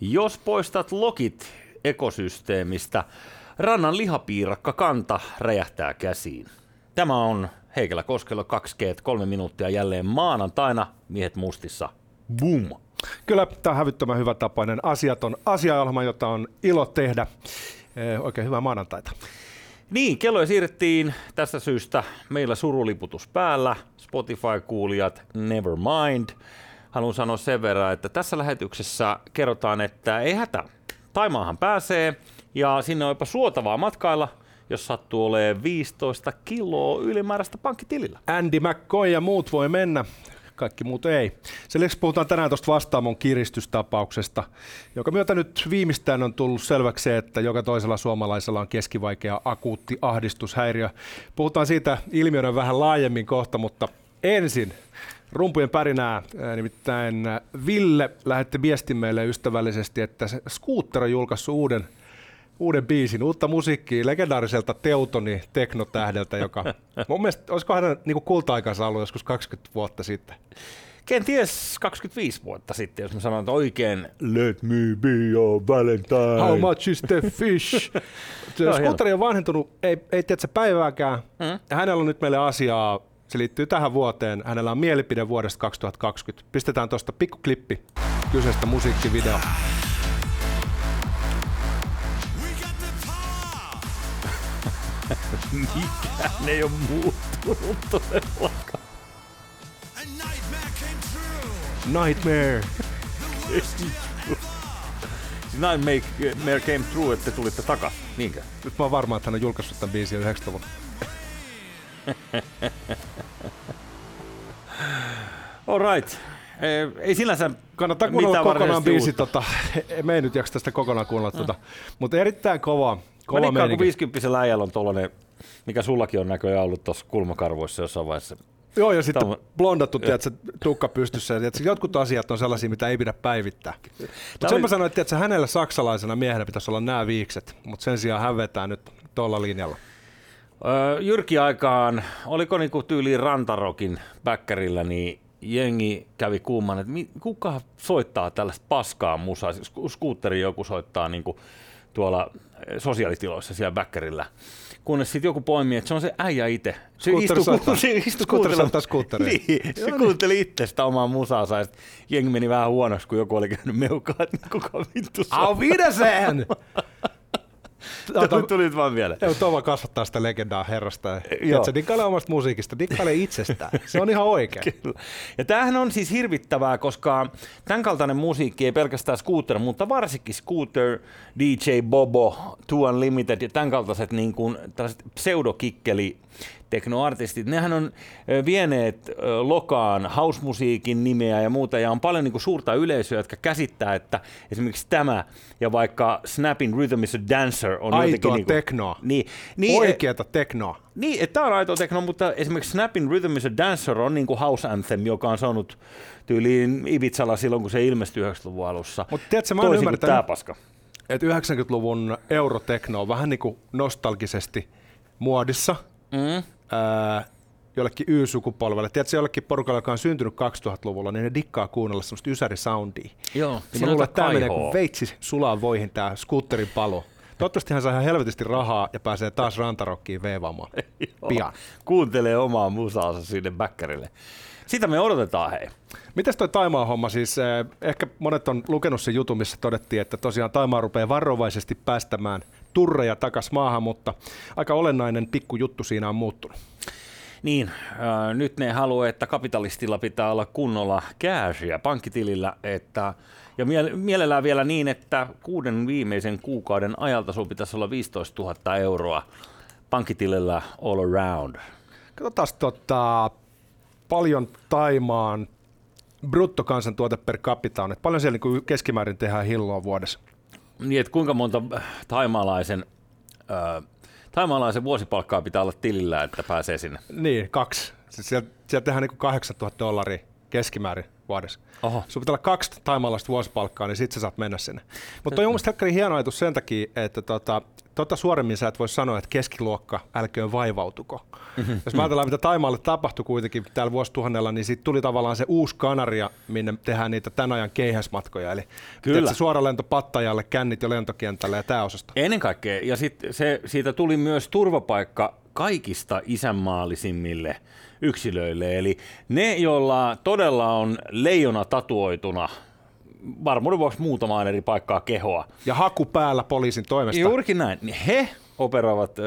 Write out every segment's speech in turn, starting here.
Jos poistat lokit ekosysteemistä, rannan lihapiirakka kanta räjähtää käsiin. Tämä on Heikelä Koskelo 2 g kolme minuuttia jälleen maanantaina, miehet mustissa. Boom! Kyllä tämä on hävyttömän hyvä tapainen asiaton asiaohjelma, jota on ilo tehdä. Eh, oikein hyvää maanantaita. Niin, kelloja siirrettiin tästä syystä. Meillä suruliputus päällä. Spotify-kuulijat, never mind. Haluan sanoa sen verran, että tässä lähetyksessä kerrotaan, että ei hätä. Taimaahan pääsee ja sinne on jopa suotavaa matkailla, jos sattuu olemaan 15 kiloa ylimääräistä pankkitilillä. Andy McCoy ja muut voi mennä kaikki muut ei. Sen lisäksi puhutaan tänään tuosta vastaamon kiristystapauksesta, joka myötä nyt viimeistään on tullut selväksi että joka toisella suomalaisella on keskivaikea akuutti ahdistushäiriö. Puhutaan siitä ilmiönä vähän laajemmin kohta, mutta ensin rumpujen pärinää. Nimittäin Ville lähetti viestin meille ystävällisesti, että Scooter on julkaissut uuden uuden biisin, uutta musiikkia legendaariselta Teutoni teknotähdeltä, joka mun mielestä olisiko hänen niin kulta-aikansa ollut joskus 20 vuotta sitten. Kenties 25 vuotta sitten, jos mä sanon, että oikein Let me be your valentine. How much is the fish? Skuuteri on vanhentunut, ei, ei tiedä päivääkään. Ja hänellä on nyt meille asiaa, se liittyy tähän vuoteen. Hänellä on mielipide vuodesta 2020. Pistetään tuosta pikkuklippi kyseistä musiikkivideoa. Mikään ei ole muuttunut todellakaan. Nightmare. Nightmare came true, että tulitte takas. Niinkö? Nyt mä oon varma, että hän on julkaissut tämän biisin 90-luvulla. All right. Ei sinänsä Kannattaa kuunnella kokonaan biisi. Tota, me ei nyt jaksa tästä kokonaan kuunnella. Tota. Mutta erittäin kova, kova Mä kun 50 äijällä on tuollainen mikä sullakin on näköjään ollut tuossa kulmakarvoissa jossain vaiheessa. Joo, ja sitten Tämä... blondattu, tiedätkö, tukka pystyssä. Ja tiedätkö, jotkut asiat on sellaisia, mitä ei pidä päivittää. Mutta sen oli... mä sanoin, että tiedätkö, hänellä saksalaisena miehenä pitäisi olla nämä viikset, mutta sen sijaan hän vetää nyt tuolla linjalla. Öö, Jyrki aikaan, oliko niinku tyyliin Rantarokin bäkkärillä, niin jengi kävi kuuman, että kuka soittaa tällaista paskaa musaa. Skuutteri joku soittaa niinku tuolla sosiaalitiloissa siellä bäkkärillä kunnes sitten joku poimii, että se on se äijä itse. Se istuu, se istuu kuuntelemaan. Niin, se kuunteli itse sitä omaa musaansa ja jengi meni vähän huonoksi, kun joku oli käynyt meukaa, että kuka vittu saa. Au Wiedersehen! Tuli, tuli vaan vielä. Joo, Tova kasvattaa sitä legendaa herrasta. Se dikkailee omasta musiikista, dikkailee itsestään. Se on ihan oikein. Kyllä. Ja tämähän on siis hirvittävää, koska tämän kaltainen musiikki ei pelkästään Scooter, mutta varsinkin Scooter, DJ Bobo, Two Unlimited ja tämän kaltaiset niin kuin, pseudokikkeli teknoartistit, nehän on vieneet lokaan house-musiikin nimeä ja muuta, ja on paljon niin kuin suurta yleisöä, jotka käsittää, että esimerkiksi tämä ja vaikka Snapping Rhythm is a Dancer on Aitoa jotenkin... Niin kuin, teknoa. Niin, niin, Oikeata teknoa. Niin, että tämä on aitoa teknoa, mutta esimerkiksi Snapping Rhythm is a Dancer on niin kuin house anthem, joka on saanut tyyliin Ibizalla silloin, kun se ilmestyi 90-luvun alussa. Mutta tiedätkö, mä oon ymmärtänyt, tämä paska. että 90-luvun eurotekno on vähän niin kuin nostalgisesti muodissa. Mm ää, jollekin Y-sukupolvelle. Tiedätkö, jollekin porukalle, joka on syntynyt 2000-luvulla, niin ne dikkaa kuunnella semmoista ysärisoundia. Joo, niin mä luulen, että tämä menee kuin veitsi sulaa voihin tämä skuutterin palo. Toivottavasti hän saa ihan helvetisti rahaa ja pääsee taas rantarokkiin veivaamaan pian. Kuuntelee omaa musaansa sinne bäkkärille. Sitä me odotetaan, hei. Mitäs toi Taimaa homma siis? Eh, ehkä monet on lukenut sen jutun, missä todettiin, että tosiaan Taimaa rupeaa varovaisesti päästämään turreja takas maahan, mutta aika olennainen pikku juttu siinä on muuttunut. Niin, äh, nyt ne haluaa, että kapitalistilla pitää olla kunnolla cashia pankkitilillä, että, ja mielellään vielä niin, että kuuden viimeisen kuukauden ajalta sun pitäisi olla 15 000 euroa pankkitilillä all around. Katsotaan tota, paljon Taimaan bruttokansantuote per capita on, että paljon siellä niin keskimäärin tehdään hilloa vuodessa. Niin, että kuinka monta taimaalaisen, äh, taimaalaisen vuosipalkkaa pitää olla tilillä, että pääsee sinne? Niin, kaksi. Siis sieltä, sieltä tehdään niin 8000 dollaria keskimäärin vuodessa. Oho. Sun pitää olla kaksi taimaalaista vuosipalkkaa, niin sitten sä saat mennä sinne. Mutta toi on mun hieno ajatus sen takia, että tota, tota suoremmin sä et voi sanoa, että keskiluokka älköön vaivautuko. Jos mä ajatellaan, mitä Taimaalle tapahtui kuitenkin täällä vuosituhannella, niin siitä tuli tavallaan se uusi Kanaria, minne tehdään niitä tämän ajan keihäsmatkoja. Eli Kyllä. suora lento Pattajalle, kännit jo lentokentälle ja tämä osasto. Ennen kaikkea, ja sitten se, siitä tuli myös turvapaikka kaikista isänmaallisimmille yksilöille, eli ne, joilla todella on leijona tatuoituna varmuuden vuoksi muutamaan eri paikkaa kehoa. Ja haku päällä poliisin toimesta. Juurikin näin. Niin He operoivat ö,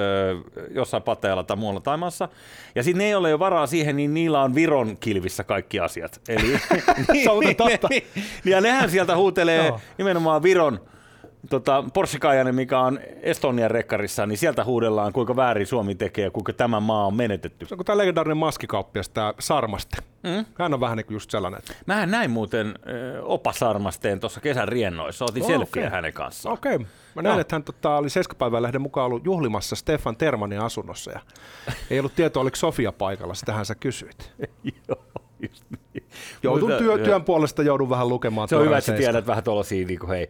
jossain Patajalla tai muualla Taimassa. Ja sitten ne, ei ole jo varaa siihen, niin niillä on Viron kilvissä kaikki asiat. Eli, Se on totta. ja nehän sieltä huutelee nimenomaan Viron tota, Porsche Cayenne, mikä on Estonian rekkarissa, niin sieltä huudellaan, kuinka väärin Suomi tekee ja kuinka tämä maa on menetetty. Se on kuin tämä legendaarinen maskikauppias, tämä Sarmaste. Mm. Hän on vähän niin kuin just sellainen. että- Mä näin muuten ö, opasarmasteen tuossa kesän riennoissa. Otin Oh, selfieä okei. hänen kanssaan. Okei. Okay. Mä näin, Joo. että hän tota, oli Seiskapäivän lehden mukaan ollut juhlimassa Stefan Termanin asunnossa. Ja ei ollut tietoa, oliko Sofia paikalla. Sitähän sä kysyit. Joo, just niin. Joudun Mutta, työ, työn puolesta joudun vähän lukemaan. Se on hyvä, että tiedät vähän tuollaisia, niin hei.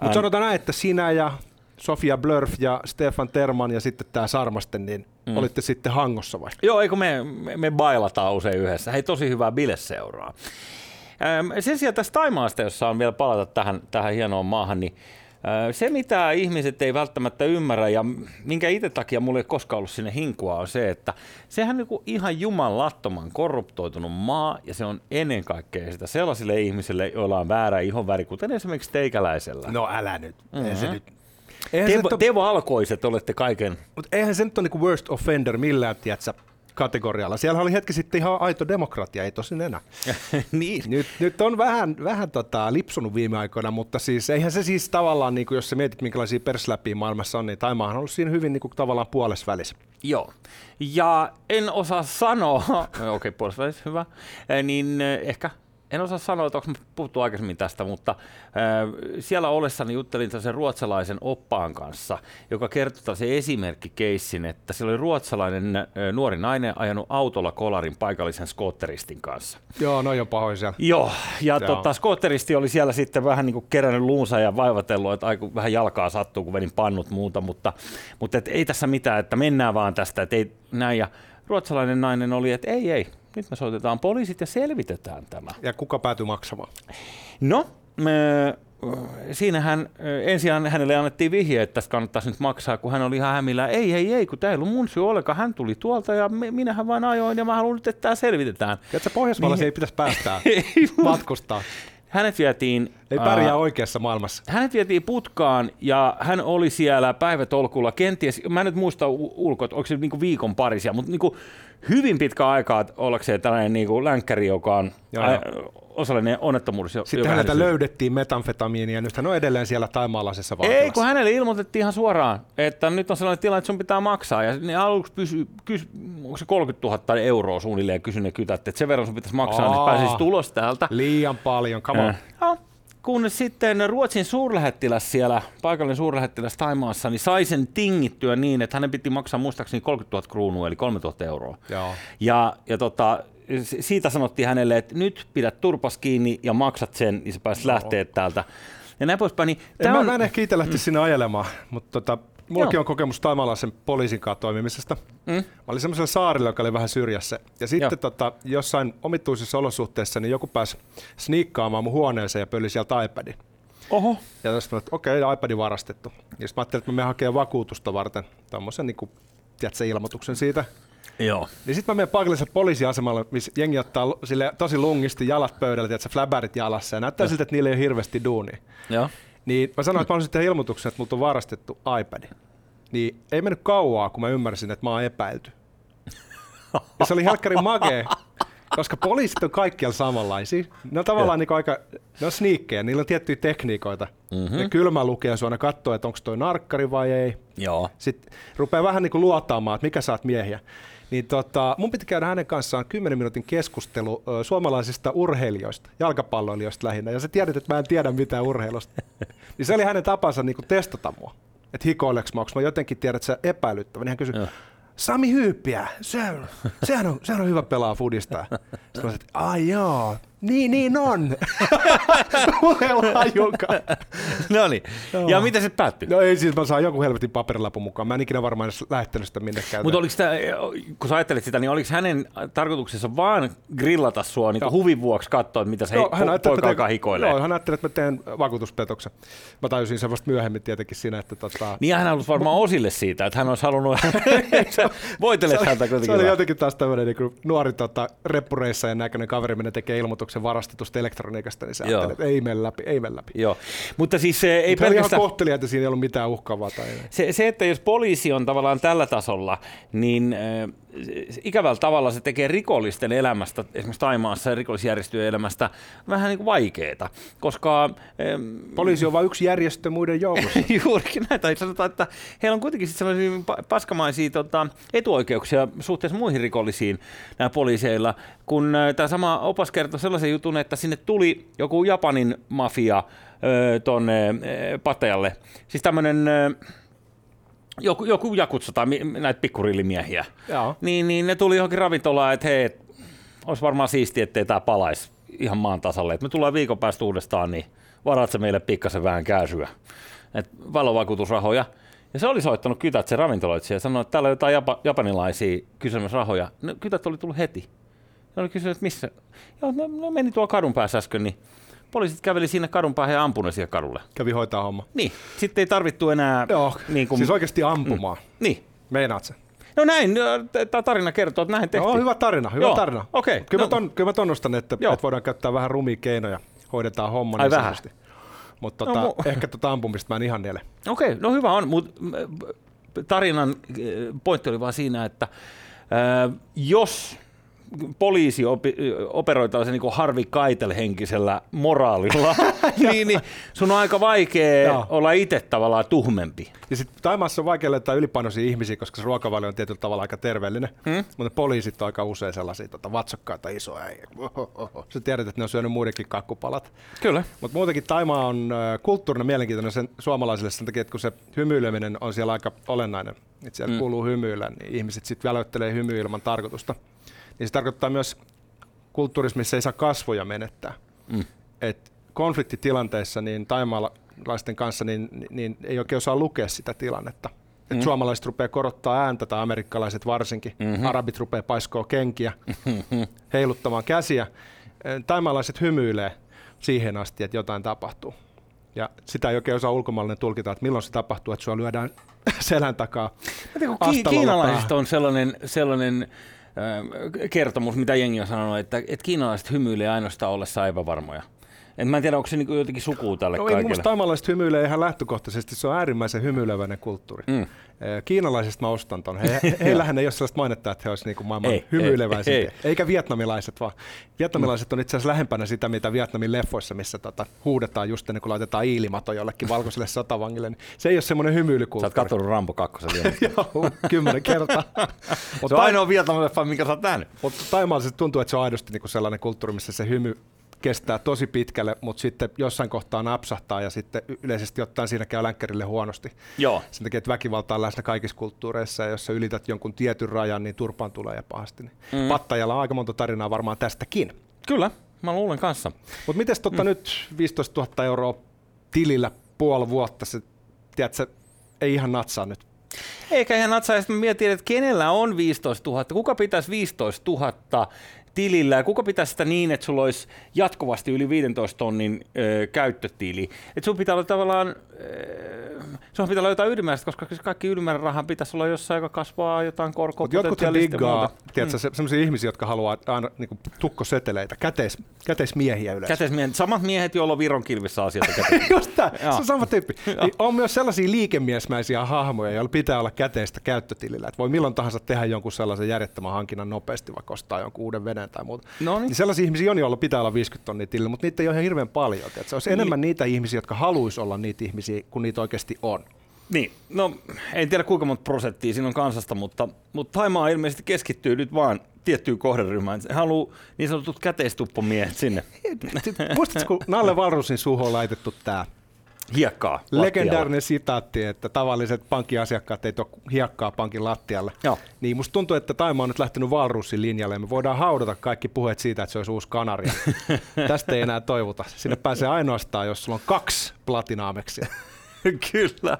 Mutta sanotaan näin, että sinä ja Sofia Blörf ja Stefan Terman ja sitten tämä Sarmasten, niin mm. olitte sitten Hangossa vai? Joo, eikö me, me, me bailataan usein yhdessä. Hei, tosi hyvää bileseuraa. Sen sijaan tästä Taimaasta, jos saan vielä palata tähän, tähän hienoon maahan, niin se, mitä ihmiset ei välttämättä ymmärrä ja minkä itse takia mulla ei ole koskaan ollut sinne hinkua, on se, että sehän on niin ihan jumalattoman korruptoitunut maa ja se on ennen kaikkea sitä sellaisille ihmisille, joilla on väärä ihonväri, kuten esimerkiksi teikäläisellä. No älä nyt. Mm-hmm. Se nyt. Eihän se, Te, nyt ole, te valkoiset olette kaiken mutta eihän se nyt ole niinku worst offender millään, tiedätkö, kategorialla. Siellä oli hetki sitten ihan aito demokratia, ei tosin enää. niin. Nyt, nyt on vähän, vähän tota, lipsunut viime aikoina, mutta siis eihän se siis tavallaan, niin kuin jos sä mietit minkälaisia persläpiä maailmassa on, niin Taimaahan on ollut siinä hyvin niin kuin, tavallaan puolessa välissä. Joo. Ja en osaa sanoa, okei okay, puolesta hyvä, niin eh, ehkä en osaa sanoa, että onko puhuttu aikaisemmin tästä, mutta äh, siellä ollessani juttelin sen ruotsalaisen oppaan kanssa, joka kertoi tällaisen esimerkkikeissin, että siellä oli ruotsalainen äh, nuori nainen ajanut autolla kolarin paikallisen skootteristin kanssa. Joo, no on pahoin siellä. Joo, ja Joo. tota, skootteristi oli siellä sitten vähän niin kuin kerännyt luunsa ja vaivatellut, että aiku, vähän jalkaa sattuu, kun vedin pannut muuta, mutta, mutta et ei tässä mitään, että mennään vaan tästä, että ei näin. Ja ruotsalainen nainen oli, että ei, ei, nyt me soitetaan poliisit ja selvitetään tämä. Ja kuka päätyi maksamaan? No, me, siinähän ensin hänelle annettiin vihje, että tästä kannattaisi nyt maksaa, kun hän oli ihan hämillä. Ei, ei, ei, kun tämä ei ollut mun syy ollenkaan. Hän tuli tuolta ja me, minähän vain ajoin ja mä haluan nyt, että tämä selvitetään. Tiedätkö, Pohjoismaalaisia ei pitäisi päästää matkustaa. Hänet vietiin... Ei ää, pärjää oikeassa maailmassa. hänet vietiin putkaan ja hän oli siellä päivätolkulla kenties, mä en nyt muista u- ulkoa, että onko se niinku viikon parisia, mutta niinku hyvin pitkä aikaa ollakseen tällainen niinku länkkäri, joka on Joo, joo. Osallinen onnettomuudessa. Sitten häneltä hänestä- löydettiin metamfetamiinia ja nyt hän on edelleen siellä taimaalaisessa Ei, vankilassa. kun hänelle ilmoitettiin ihan suoraan, että nyt on sellainen tilanne, että sun pitää maksaa. Ja ne aluksi pysy, kys, onko se 30 000 euroa suunnilleen kysy ne kytät, että sen verran sun pitäisi maksaa, Aa. niin pääsisi tulos täältä. Liian paljon, come on. Äh. No, kunnes sitten Ruotsin suurlähettiläs siellä, paikallinen suurlähettiläs Taimaassa, niin sai sen tingittyä niin, että hänen piti maksaa muistaakseni 30 000 kruunua, eli 3 000 euroa. Joo. Ja, ja tota, siitä sanottiin hänelle, että nyt pidät turpas kiinni ja maksat sen, niin sä pääsit lähteä täältä. Ja näin poispäin. Niin En, mä, on, mä en ehkä itse lähtisi sinne ajelemaan, mutta tota, mullakin Joo. on kokemus taimaalaisen poliisin kanssa toimimisesta. Mm. Mä olin semmoisella saarilla, joka oli vähän syrjässä. Ja sitten Joo. tota, jossain omituisissa olosuhteissa niin joku pääsi sniikkaamaan mun huoneeseen ja pöli sieltä iPadin. Oho. Ja sitten mä että okei, okay, iPadin varastettu. Ja sitten mä ajattelin, että mä menen hakemaan vakuutusta varten tämmöisen niin kuin, tiedätkö, ilmoituksen siitä. Joo. Niin sitten mä menen paikalliselle poliisiasemalle, missä jengi ottaa sille tosi lungisti jalat pöydällä, tiedätkö, fläbärit jalassa. Ja näyttää siltä, että niillä ei ole hirveästi duunia. Joo. Niin mä sanoin, että mä haluaisin tehdä ilmoituksen, että multa on varastettu iPad. Niin ei mennyt kauaa, kun mä ymmärsin, että mä oon epäilty. Ja se oli helkkarin magee, koska poliisit on kaikkialla samanlaisia. Ne on tavallaan niin aika, ne on sniikkejä, niillä on tiettyjä tekniikoita. Mm-hmm. Ne kylmä lukee sua, ne katsoo, että onko toi narkkari vai ei. Joo. Sitten rupeaa vähän niin kuin luottaamaan, että mikä oot miehiä. Niin tota, mun piti käydä hänen kanssaan 10 minuutin keskustelu ö, suomalaisista urheilijoista, jalkapalloilijoista lähinnä, ja sä tiedät, että mä en tiedä mitään urheilusta. niin se oli hänen tapansa niin kuin testata mua, että hikoileks mä, mä jotenkin tiedät, että sä epäilyttävä. Niin hän kysyi, Joo. Sami Hyyppiä, se, sehän, on, sehän on hyvä pelaa fudista. Sitten mä sanoin, että ai joo, niin, niin on. Mulla ei ole no niin. Ja miten se päättyi? No ei siis, mä saan joku helvetin paperilapun mukaan. Mä en ikinä varmaan edes lähettänyt sitä minnekään. Mutta oliko tämä, kun sä ajattelit sitä, niin oliko hänen tarkoituksessa vaan grillata sua niin huvin vuoksi katsoa, että mitä se Joo, hän po- poika alkaa hikoilee? Joo, hän ajatteli, että mä teen vakuutuspetoksen. Mä tajusin sen vasta myöhemmin tietenkin siinä, että tota, Niin ja hän halusi varmaan osille siitä, että hän olisi halunnut, sä voitelet häntä kuitenkin. se oli jotenkin taas tämmöinen niin nuori tota, reppureissajan näköinen kaveri, minne tekee ilmoituksen varastetusta elektroniikasta, niin se Joo. ajatteli, että ei mene läpi, ei mene läpi. Joo, mutta siis se ei se ihan pelkästään... kohteli, että siinä ei ollut mitään uhkaavaa. Tai... Se, se, että jos poliisi on tavallaan tällä tasolla, niin äh, ikävällä tavalla se tekee rikollisten elämästä, esimerkiksi Taimaassa ja rikollisjärjestöjen elämästä, vähän niin kuin vaikeaa, koska Poliisi on vain yksi järjestö muiden joukossa. Juurikin näitä. Sanotaan, että heillä on kuitenkin sellaisia pa- paskamaisia tota, etuoikeuksia suhteessa muihin rikollisiin nämä poliiseilla, kun tämä sama opas kertoi sellaisen jutun, että sinne tuli joku Japanin mafia tuonne Pattajalle. Siis tämmöinen joku, joku jakutsa tai näitä pikkurillimiehiä. Joo. Niin, niin ne tuli johonkin ravintolaan, että hei, olisi varmaan siistiä, ettei tämä palaisi ihan maan tasalle. Et me tullaan viikon päästä uudestaan, niin varaat se meille pikkasen vähän kääsyä. Et valovakuutusrahoja. Ja se oli soittanut kytät se ravintoloitsija ja sanoi, että täällä on jotain japa, japanilaisia kysymässä rahoja. No, kytät oli tullut heti. Ne oli kysynyt, että missä? Joo, no, no meni tuolla kadun päässä äsken, niin poliisit käveli sinne kadun päähän ja ampuneet siihen kadulle. Kävi hoitaa homma. Niin, sitten ei tarvittu enää... Joo, niin kuin, siis oikeasti ampumaan. Niin. Meinaat sen? No näin, tämä tarina kertoo, että näin tehtiin. Joo, hyvä tarina, hyvä Joo, tarina. okei. Kyllä, No- mä ton, kyllä mä tunnustan, että, Joo. että voidaan käyttää vähän rumia keinoja, hoidetaan homma Ai niin vähän? Mutta No tota, mu- ehkä tota ampumista mä en ihan niele. Okei, no hyvä on, mutta tarinan äh, pointti oli vaan siinä, että ää, jos poliisi opi, operoi tällaisen niin Harvi Kaitel-henkisellä moraalilla, niin, niin sun on aika vaikea Joo. olla itse tavallaan tuhmempi. Ja sitten Taimaassa on vaikea löytää ylipainoisia ihmisiä, koska se ruokavalio on tietyllä tavalla aika terveellinen. Hmm? Mutta poliisit on aika usein sellaisia tota, vatsokkaita isoja. Sä tiedät, että ne on syönyt muidenkin kakkupalat. Kyllä. Mutta muutenkin Taimaa on kulttuurina mielenkiintoinen sen suomalaisille sen takia, että kun se hymyileminen on siellä aika olennainen, että siellä mm. kuuluu hymyillä, niin ihmiset sitten väläyttelee hymyä ilman tarkoitusta. Niin se tarkoittaa myös kulttuurissa, missä ei saa kasvoja menettää. Mm. Et konfliktitilanteissa niin taimaalaisten kanssa niin, niin ei oikein osaa lukea sitä tilannetta. Et Mm. Suomalaiset rupeaa korottaa ääntä, tai amerikkalaiset varsinkin. Mm-hmm. Arabit rupeaa paiskoa kenkiä, heiluttamaan käsiä. Taimaalaiset hymyilee siihen asti, että jotain tapahtuu. Ja sitä ei oikein osaa ulkomaalainen tulkita, että milloin se tapahtuu, että sua lyödään selän takaa. Tiedän, on sellainen, sellainen kertomus, mitä jengi on sanonut, että, että kiinalaiset hymyilee ainoastaan ollessa epävarmoja. Et mä en tiedä, onko se niinku jotenkin sukua tälle No, mun kaikille. mielestä taimalaiset hymyilee ihan lähtökohtaisesti, se on äärimmäisen hymyileväinen kulttuuri. Mm. Kiinalaisista mä ostan ton. He, he, heillähän ei ole sellaista mainetta, että he olisivat niinku maailman Ei, hymyileväisimpiä. ei, ei. Eikä vietnamilaiset, vaan vietnamilaiset on itse asiassa lähempänä sitä, mitä Vietnamin leffoissa, missä tota, huudetaan just ennen kuin laitetaan iilimato jollekin valkoiselle sotavangille. Niin se ei ole semmoinen Sä oot hymyilykulttuuri. katsonut Rambo 2 vielä. Joo, kymmenen kertaa. se on ainoa Vietnamin minkä sä oot nähnyt. mutta taimaalaiset tuntuu, että se on aidosti niinku sellainen kulttuuri, missä se hymy kestää tosi pitkälle, mutta sitten jossain kohtaa napsahtaa ja sitten yleisesti ottaen siinä käy länkkärille huonosti. Joo. Sen takia, että väkivalta on läsnä kaikissa kulttuureissa ja jos sä ylität jonkun tietyn rajan, niin turpaan tulee ja pahasti. Niin mm. Pattajalla on aika monta tarinaa varmaan tästäkin. Kyllä, mä luulen kanssa. Mutta miten totta mm. nyt 15 000 euroa tilillä puoli vuotta, se, tiedätkö, ei ihan natsaa nyt. Eikä ihan natsaa, mä mietin, että kenellä on 15 000, kuka pitäisi 15 000 tilillä, ja kuka pitäisi sitä niin, että sulla olisi jatkuvasti yli 15 tonnin ö, käyttötili. Että sun pitää olla tavallaan, ö, sun pitää olla jotain ylimääräistä, koska se kaikki ylimääräinen rahan pitäisi olla jossain, joka kasvaa jotain korkoa. Jotkut diggaa. Tiedätkö, se, sellaisia ihmisiä, jotka haluaa aina niin tukkoseteleitä, käteis, käteismiehiä yleensä. Käteismiehet, samat miehet, joilla on Viron kilvissä asioita. Just tää, se on sama tyyppi. Niin on myös sellaisia liikemiesmäisiä hahmoja, joilla pitää olla käteistä käyttötilillä. Että voi milloin tahansa tehdä jonkun sellaisen järjettömän hankinnan nopeasti, vaikka ostaa jonkun uuden veneen tai muuta. No niin. Niin sellaisia ihmisiä on, joilla pitää olla 50 tonnia tilillä, mutta niitä ei ole ihan hirveän paljon. Että se olisi Niin. enemmän niitä ihmisiä, jotka haluaisi olla niitä ihmisiä, kun niitä oikeasti on. Niin, no en tiedä kuinka monta prosenttia siinä on kansasta, mutta, mutta Taimaa ilmeisesti keskittyy nyt vaan tiettyyn kohderyhmään. Se haluaa niin sanotut käteistuppomiehet sinne. Muistatko, kun Nalle Valrusin suuhun on laitettu tämä hiekkaa. Legendaarinen sitaatti, että tavalliset pankkiasiakkaat ei tuo hiekkaa pankin lattialle. Joo. Niin musta tuntuu, että Taima on nyt lähtenyt Valrussin linjalle ja me voidaan haudata kaikki puheet siitä, että se olisi uusi Kanaria. Tästä ei enää toivota. Sinne pääsee ainoastaan, jos sulla on kaksi platinaameksia. kyllä.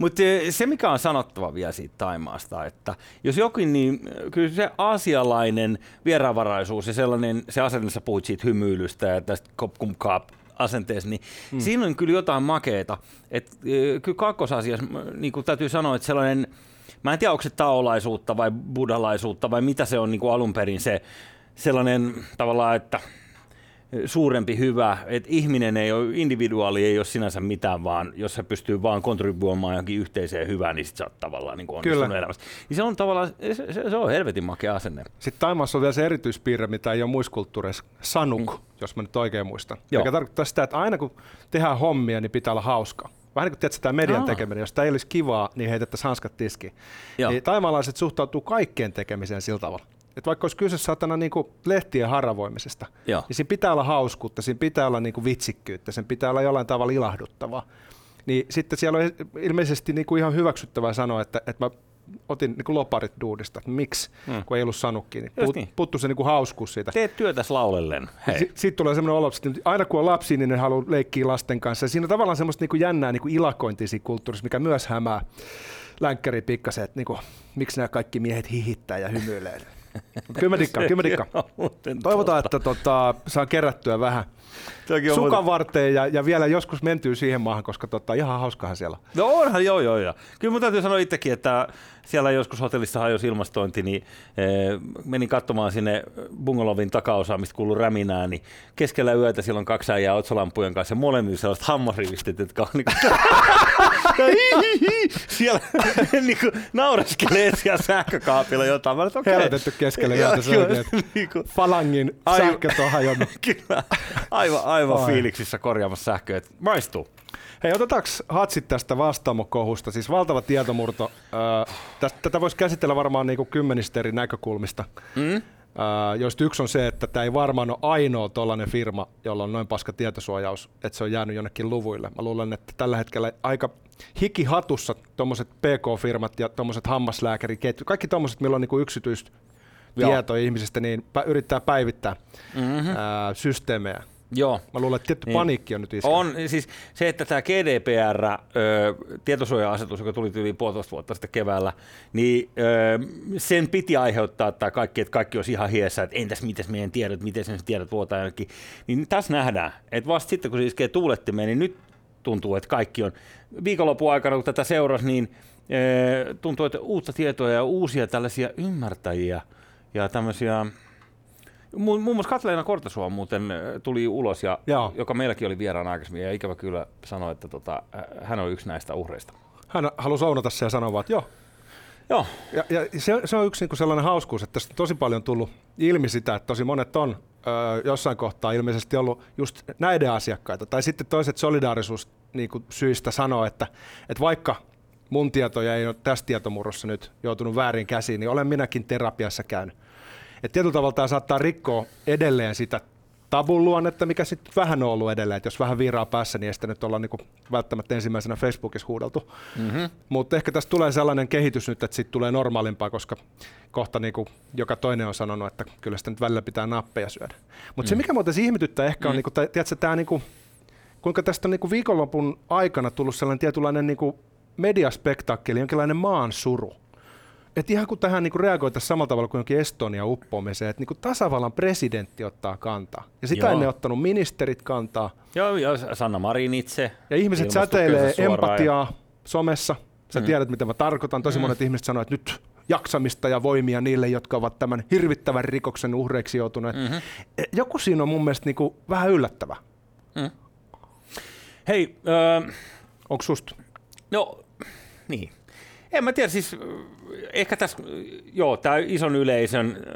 Mutta se, mikä on sanottava vielä siitä Taimaasta, että jos jokin, niin kyllä se asialainen vieraanvaraisuus ja sellainen, se asenne, sä puhuit siitä hymyilystä ja tästä kop kum kap asenteessa, niin hmm. siinä on kyllä jotain makeeta. Et, kyllä kakkosasiassa niin kuin täytyy sanoa, että sellainen, mä en tiedä onko se taolaisuutta vai buddhalaisuutta vai mitä se on niin kuin alun perin se sellainen tavallaan, että suurempi hyvä, että ihminen ei ole, individuaali ei ole sinänsä mitään, vaan jos se pystyy vaan kontribuoimaan johonkin yhteiseen hyvään, niin sit sä oot tavallaan niin onnistunut Kyllä. elämässä. Niin se on tavallaan, se, se on helvetin makea asenne. Sitten Taimassa on vielä se erityispiirre, mitä ei ole muissa kulttuureissa, sanuk, mm. jos mä nyt oikein muistan. Joo. Mikä tarkoittaa sitä, että aina kun tehdään hommia, niin pitää olla hauskaa. Vähän niin kuin tiedät, tämä median Aa. tekeminen, jos tämä ei olisi kivaa, niin heitettäisiin hanskat tiskiin. Niin taimaalaiset suhtautuu kaikkeen tekemiseen sillä tavalla että vaikka olisi kyse satana niin kuin lehtien haravoimisesta, Joo. niin siinä pitää olla hauskuutta, siinä pitää olla niin kuin vitsikkyyttä, sen pitää olla jollain tavalla ilahduttavaa. Niin sitten siellä on ilmeisesti niin kuin ihan hyväksyttävää sanoa, että, että mä otin niin kuin loparit duudista, että miksi, hmm. kun ei ollut sanukkiin. Niin put, niin. Puttu se niin kuin hauskuus siitä. Teet työtäs laulellen. Hei. S- sitten tulee semmoinen olo, että aina kun on lapsi, niin ne haluaa leikkiä lasten kanssa. Ja siinä on tavallaan semmoista niin kuin jännää niin kuin ilakointia siinä kulttuurissa, mikä myös hämää länkkäri pikkasen, että niin kuin, miksi nämä kaikki miehet hihittää ja hymyilee. Kyllä mä dikkaan, kyllä mä dikkaan. Toivotaan, että tota, saa kerättyä vähän sukan varteen ja, ja, vielä joskus mentyy siihen maahan, koska tota, ihan hauskahan siellä. No onhan, joo, joo, joo. Kyllä mun täytyy sanoa itsekin, että siellä joskus hotellissa hajosi ilmastointi, niin eh, menin katsomaan sinne bungalovin takaosaan, mistä kuuluu räminää, niin keskellä yötä siellä on kaksi äijää otsalampujen kanssa ja molemmilla sellaiset hammasrivistit, jotka on niin kuin, siellä niin kuin, naureskelee siellä sähkökaapilla jotain. Mä okay. Herätetty keskellä yötä se niin kuin, falangin sähköt on hajonnut. Kyllä, aivan, aivan fiiliksissä korjaamassa sähköä. Maistuu. Hei, otetaanko hatsit tästä vastaamokohusta? Siis valtava tietomurto. tätä voisi käsitellä varmaan niin kuin kymmenistä eri näkökulmista. Mm? Joista yksi on se, että tämä ei varmaan ole ainoa tuollainen firma, jolla on noin paska tietosuojaus, että se on jäänyt jonnekin luvuille. Mä luulen, että tällä hetkellä aika hikihatussa tuommoiset PK-firmat ja tuommoiset hammaslääkäriketjut, kaikki tuommoiset, millä on niin yksityistä tietoa ihmisistä, niin yrittää päivittää mm-hmm. uh, systeemejä. Joo. Mä luulen, että tietty niin. paniikki on nyt iskenyt. On, siis se, että tämä GDPR, ö, tietosuoja-asetus, joka tuli yli puolitoista vuotta sitten keväällä, niin ö, sen piti aiheuttaa tämä kaikki, että kaikki olisi ihan hiessä, että entäs miten meidän tiedot, miten sen tiedot vuotaa jonnekin. Niin tässä nähdään, että vasta sitten kun se iskee tuulettimeen, niin nyt tuntuu, että kaikki on. Viikonlopun aikana, kun tätä seurasi, niin ö, tuntuu, että uutta tietoa ja uusia tällaisia ymmärtäjiä ja tämmöisiä Muun muassa Katleena Kortesua muuten tuli ulos, ja, joka meilläkin oli vieraan aikaisemmin, ja ikävä kyllä sanoi, että tota, hän on yksi näistä uhreista. Hän halusi ounata se ja sanoa, että joo. Joo. Ja, ja se, se on yksi niin sellainen hauskuus, että tästä on tosi paljon tullut ilmi sitä, että tosi monet on ö, jossain kohtaa ilmeisesti ollut just näiden asiakkaita. Tai sitten toiset solidaarisuus niin kuin syistä sanoo, että, että vaikka mun tietoja ei ole tässä tietomurrossa nyt joutunut väärin käsiin, niin olen minäkin terapiassa käynyt. Et tietyllä tavalla tämä saattaa rikkoa edelleen sitä tabun luonnetta, mikä sitten vähän on ollut edelleen, että jos vähän viiraa päässä, niin ei sitä nyt olla niinku välttämättä ensimmäisenä Facebookissa huudeltu. Mm-hmm. Mutta ehkä tässä tulee sellainen kehitys nyt, että sitten tulee normaalimpaa, koska kohta niinku joka toinen on sanonut, että kyllä sitä nyt välillä pitää nappeja syödä. Mutta mm. se, mikä muuten ihmetyttää ehkä on, mm. niinku, tiedätkö, tämä niinku, kuinka tästä on niinku viikonlopun aikana tullut sellainen tietynlainen niinku mediaspektaakkeli, jonkinlainen maan suru että ihan kun tähän niin reagoitaisiin samalla tavalla kuin jonkin Estonia uppoamiseen, että niin tasavallan presidentti ottaa kantaa. Ja sitä Joo. ennen ottanut ministerit kantaa. Joo, ja Sanna Marin itse. Ja ihmiset säteilee empatiaa ja... somessa. Sä mm. tiedät, mitä mä tarkoitan. Tosi mm. monet ihmiset sanoo, että nyt jaksamista ja voimia niille, jotka ovat tämän hirvittävän rikoksen uhreiksi joutuneet. Mm-hmm. Joku siinä on mun mielestä niin kuin vähän yllättävä. Mm. Hei, äh... onko susta? No, niin. En mä tiedä, siis ehkä tässä, joo, tämä ison yleisön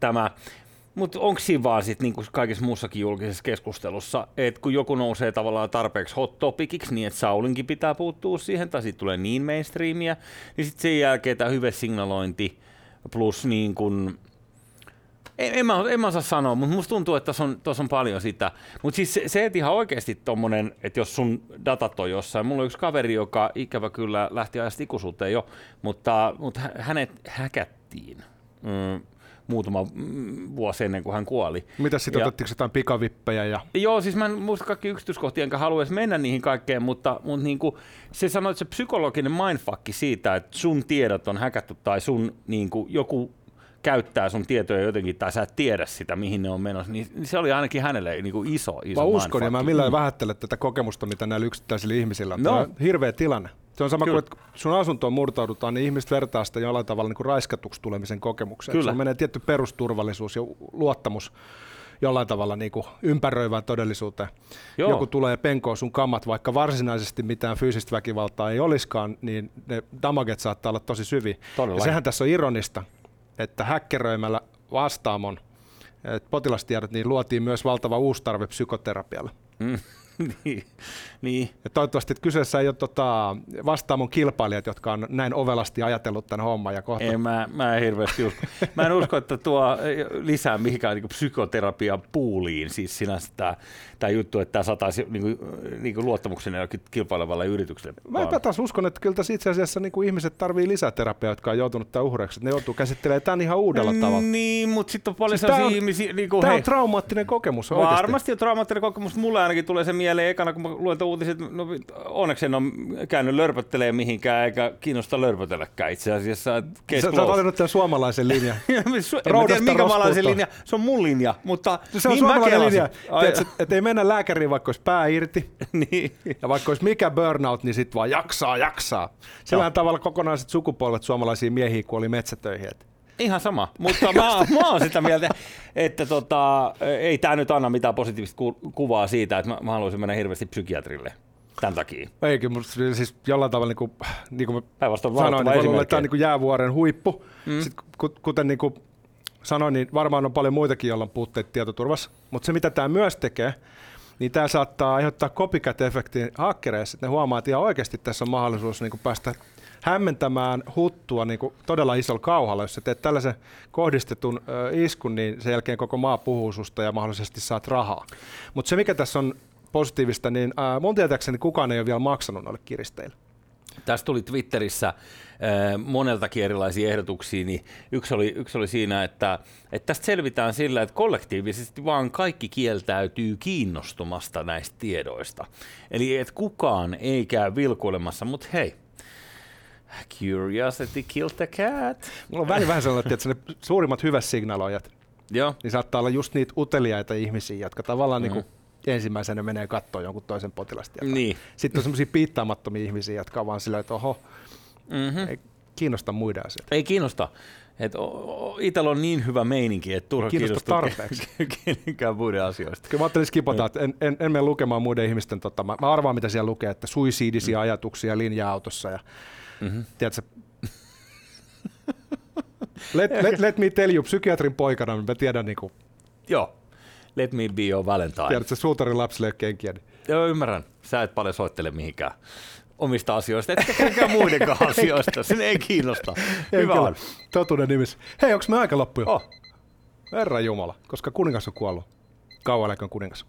tämä, mutta onko siinä vaan sitten niin kuin kaikessa muussakin julkisessa keskustelussa, että kun joku nousee tavallaan tarpeeksi hot topiciksi, niin että Saulinkin pitää puuttua siihen, tai sitten tulee niin mainstreamia, niin sitten sen jälkeen tämä hyvä signalointi plus niin kuin, En, en, mä, en mä osaa sanoa, mutta musta tuntuu, että tuossa on, on paljon sitä. Mutta siis se, se, että ihan oikeasti tommonen, että jos sun datat on jossain. Mulla on yksi kaveri, joka ikävä kyllä lähti ajasta ikuisuuteen jo, mutta, mutta hänet häkättiin. Mm, muutama mm, vuosi ennen kuin hän kuoli. Mitä sitten otettiinko jotain pikavippejä? Ja... Joo, siis mä en muista kaikki yksityiskohtia, enkä halua mennä niihin kaikkeen, mutta, mutta niin kuin, se sanoi, että se psykologinen mindfuck siitä, että sun tiedot on häkätty tai sun niin kuin, joku käyttää sun tietoja jotenkin, tai sä et tiedä sitä, mihin ne on menossa, niin, niin se oli ainakin hänelle niin kuin iso, iso Mä uskon, ja mä millään mm. vähättele tätä kokemusta, mitä näillä yksittäisillä ihmisillä on. No. Tämä on hirveä tilanne. Se on sama Kyllä. kuin, että sun asuntoon murtaudutaan, niin ihmiset vertaa sitä jollain tavalla niin kuin raiskatuksi tulemisen kokemukseen. Kyllä. Se menee tietty perusturvallisuus ja luottamus jollain tavalla niin kuin ympäröivään todellisuuteen. Joo. Joku tulee penkoo sun kamat, vaikka varsinaisesti mitään fyysistä väkivaltaa ei olisikaan, niin ne damaget saattaa olla tosi syviä. Ja sehän tässä on ironista, että häkkeröimällä vastaamon potilastiedot, niin luotiin myös valtava uusi tarve psykoterapialle. Mm. niin, niin. Ja toivottavasti että kyseessä ei ole tota, vastaamon kilpailijat, jotka on näin ovelasti ajatellut tämän homman. Ja kohta... Ei, mä, mä en hirveästi usko. Mä en usko, että tuo lisää mihinkään niin psykoterapia puuliin, siis sinänsä tämä, tämä juttu, että tämä sataisi niin kuin, niin kuin luottamuksen kilpailevalle yritykselle. Mä enpä taas uskon, että kyllä tässä itse asiassa niin kuin ihmiset tarvii lisää terapiaa, jotka on joutunut tämän uhreiksi. Ne joutuu käsittelemään tämän ihan uudella tavalla. Niin, mutta sitten on paljon siis sellaisia ihmisiä. Niin kuin, tämä hei, on traumaattinen kokemus Varmasti on traumaattinen kokemus. Mulle ainakin tulee se mieleen ekana, kun mä luen uutiset, no onneksi en ole käynyt lörpöttelemään mihinkään, eikä kiinnosta lörpötelläkään itse asiassa. Sä, sä oot tämän suomalaisen linjan. en tiedä, minkä maalaisen linja. Se on mun linja, mutta Se on niin suomalainen linja. Tiedätkö, että ei mennä lääkäriin, vaikka olisi pää irti. niin. Ja vaikka olisi mikä burnout, niin sitten vaan jaksaa, jaksaa. Sillä tavalla kokonaiset sukupolvet suomalaisia miehiä kuoli metsätöihin. Että Ihan sama, mutta mä, mä oon sitä mieltä, että tota, ei tämä nyt anna mitään positiivista ku- kuvaa siitä, että mä, mä haluaisin mennä hirveästi psykiatrille tämän takia. Eikin, mutta siis jollain tavalla, niin kuin, niin kuin sanoin, niin voi tämä on niin jäävuoren huippu. Mm. Sitten, kuten niin kuin sanoin, niin varmaan on paljon muitakin, joilla on puutteet tietoturvassa. Mutta se, mitä tämä myös tekee, niin tämä saattaa aiheuttaa copycat-efektin hakkereissa, että ne huomaa, että ihan oikeasti tässä on mahdollisuus niin kuin päästä hämmentämään huttua niin kuin todella isolla kauhalla. Jos sä teet tällaisen kohdistetun iskun, niin sen jälkeen koko maa puhuu susta ja mahdollisesti saat rahaa. Mutta se, mikä tässä on positiivista, niin mun tietääkseni kukaan ei ole vielä maksanut noille kiristeille. Tästä tuli Twitterissä moneltakin erilaisia ehdotuksia, niin yksi oli, yksi oli siinä, että, että tästä selvitään sillä, että kollektiivisesti vaan kaikki kieltäytyy kiinnostumasta näistä tiedoista. Eli että kukaan ei käy vilkuilemassa, mutta hei, Curiosity killed the cat. Mulla on väli vähän sellainen, että ne suurimmat hyvät signaloijat, Joo. niin saattaa olla just niitä uteliaita ihmisiä, jotka tavallaan mm-hmm. niin kuin ensimmäisenä menee katsoa jonkun toisen potilastietoa. Niin. Sitten on semmoisia piittaamattomia ihmisiä, jotka on vaan sillä, että oho, mm-hmm. ei kiinnosta muiden asioita. Ei kiinnosta. Et itsellä on niin hyvä meininki, että turha kiinnosta tarpeeksi. kenenkään muiden asioista. Kyllä mä ajattelin skipata, että en, en, en mene lukemaan muiden ihmisten, tota, mä, mä arvaan mitä siellä lukee, että suisiidisia mm. ajatuksia linja-autossa ja mm-hmm. tiedätkö, let, let, let me tell you, psykiatrin poikana, mä tiedän niin kuin, Joo, let me be your valentine. Tiedätkö, suutarin lapsille kenkiä. Niin. Joo, ymmärrän. Sä et paljon soittele mihinkään omista asioista, etkä kenenkään muidenkaan asioista. Sinne ei kiinnosta. Hyvä on. Totuuden nimissä. Hei, onko me aika loppu jo? Oh. Herra Jumala, koska kuningas on kuollut. Kauan kuningas.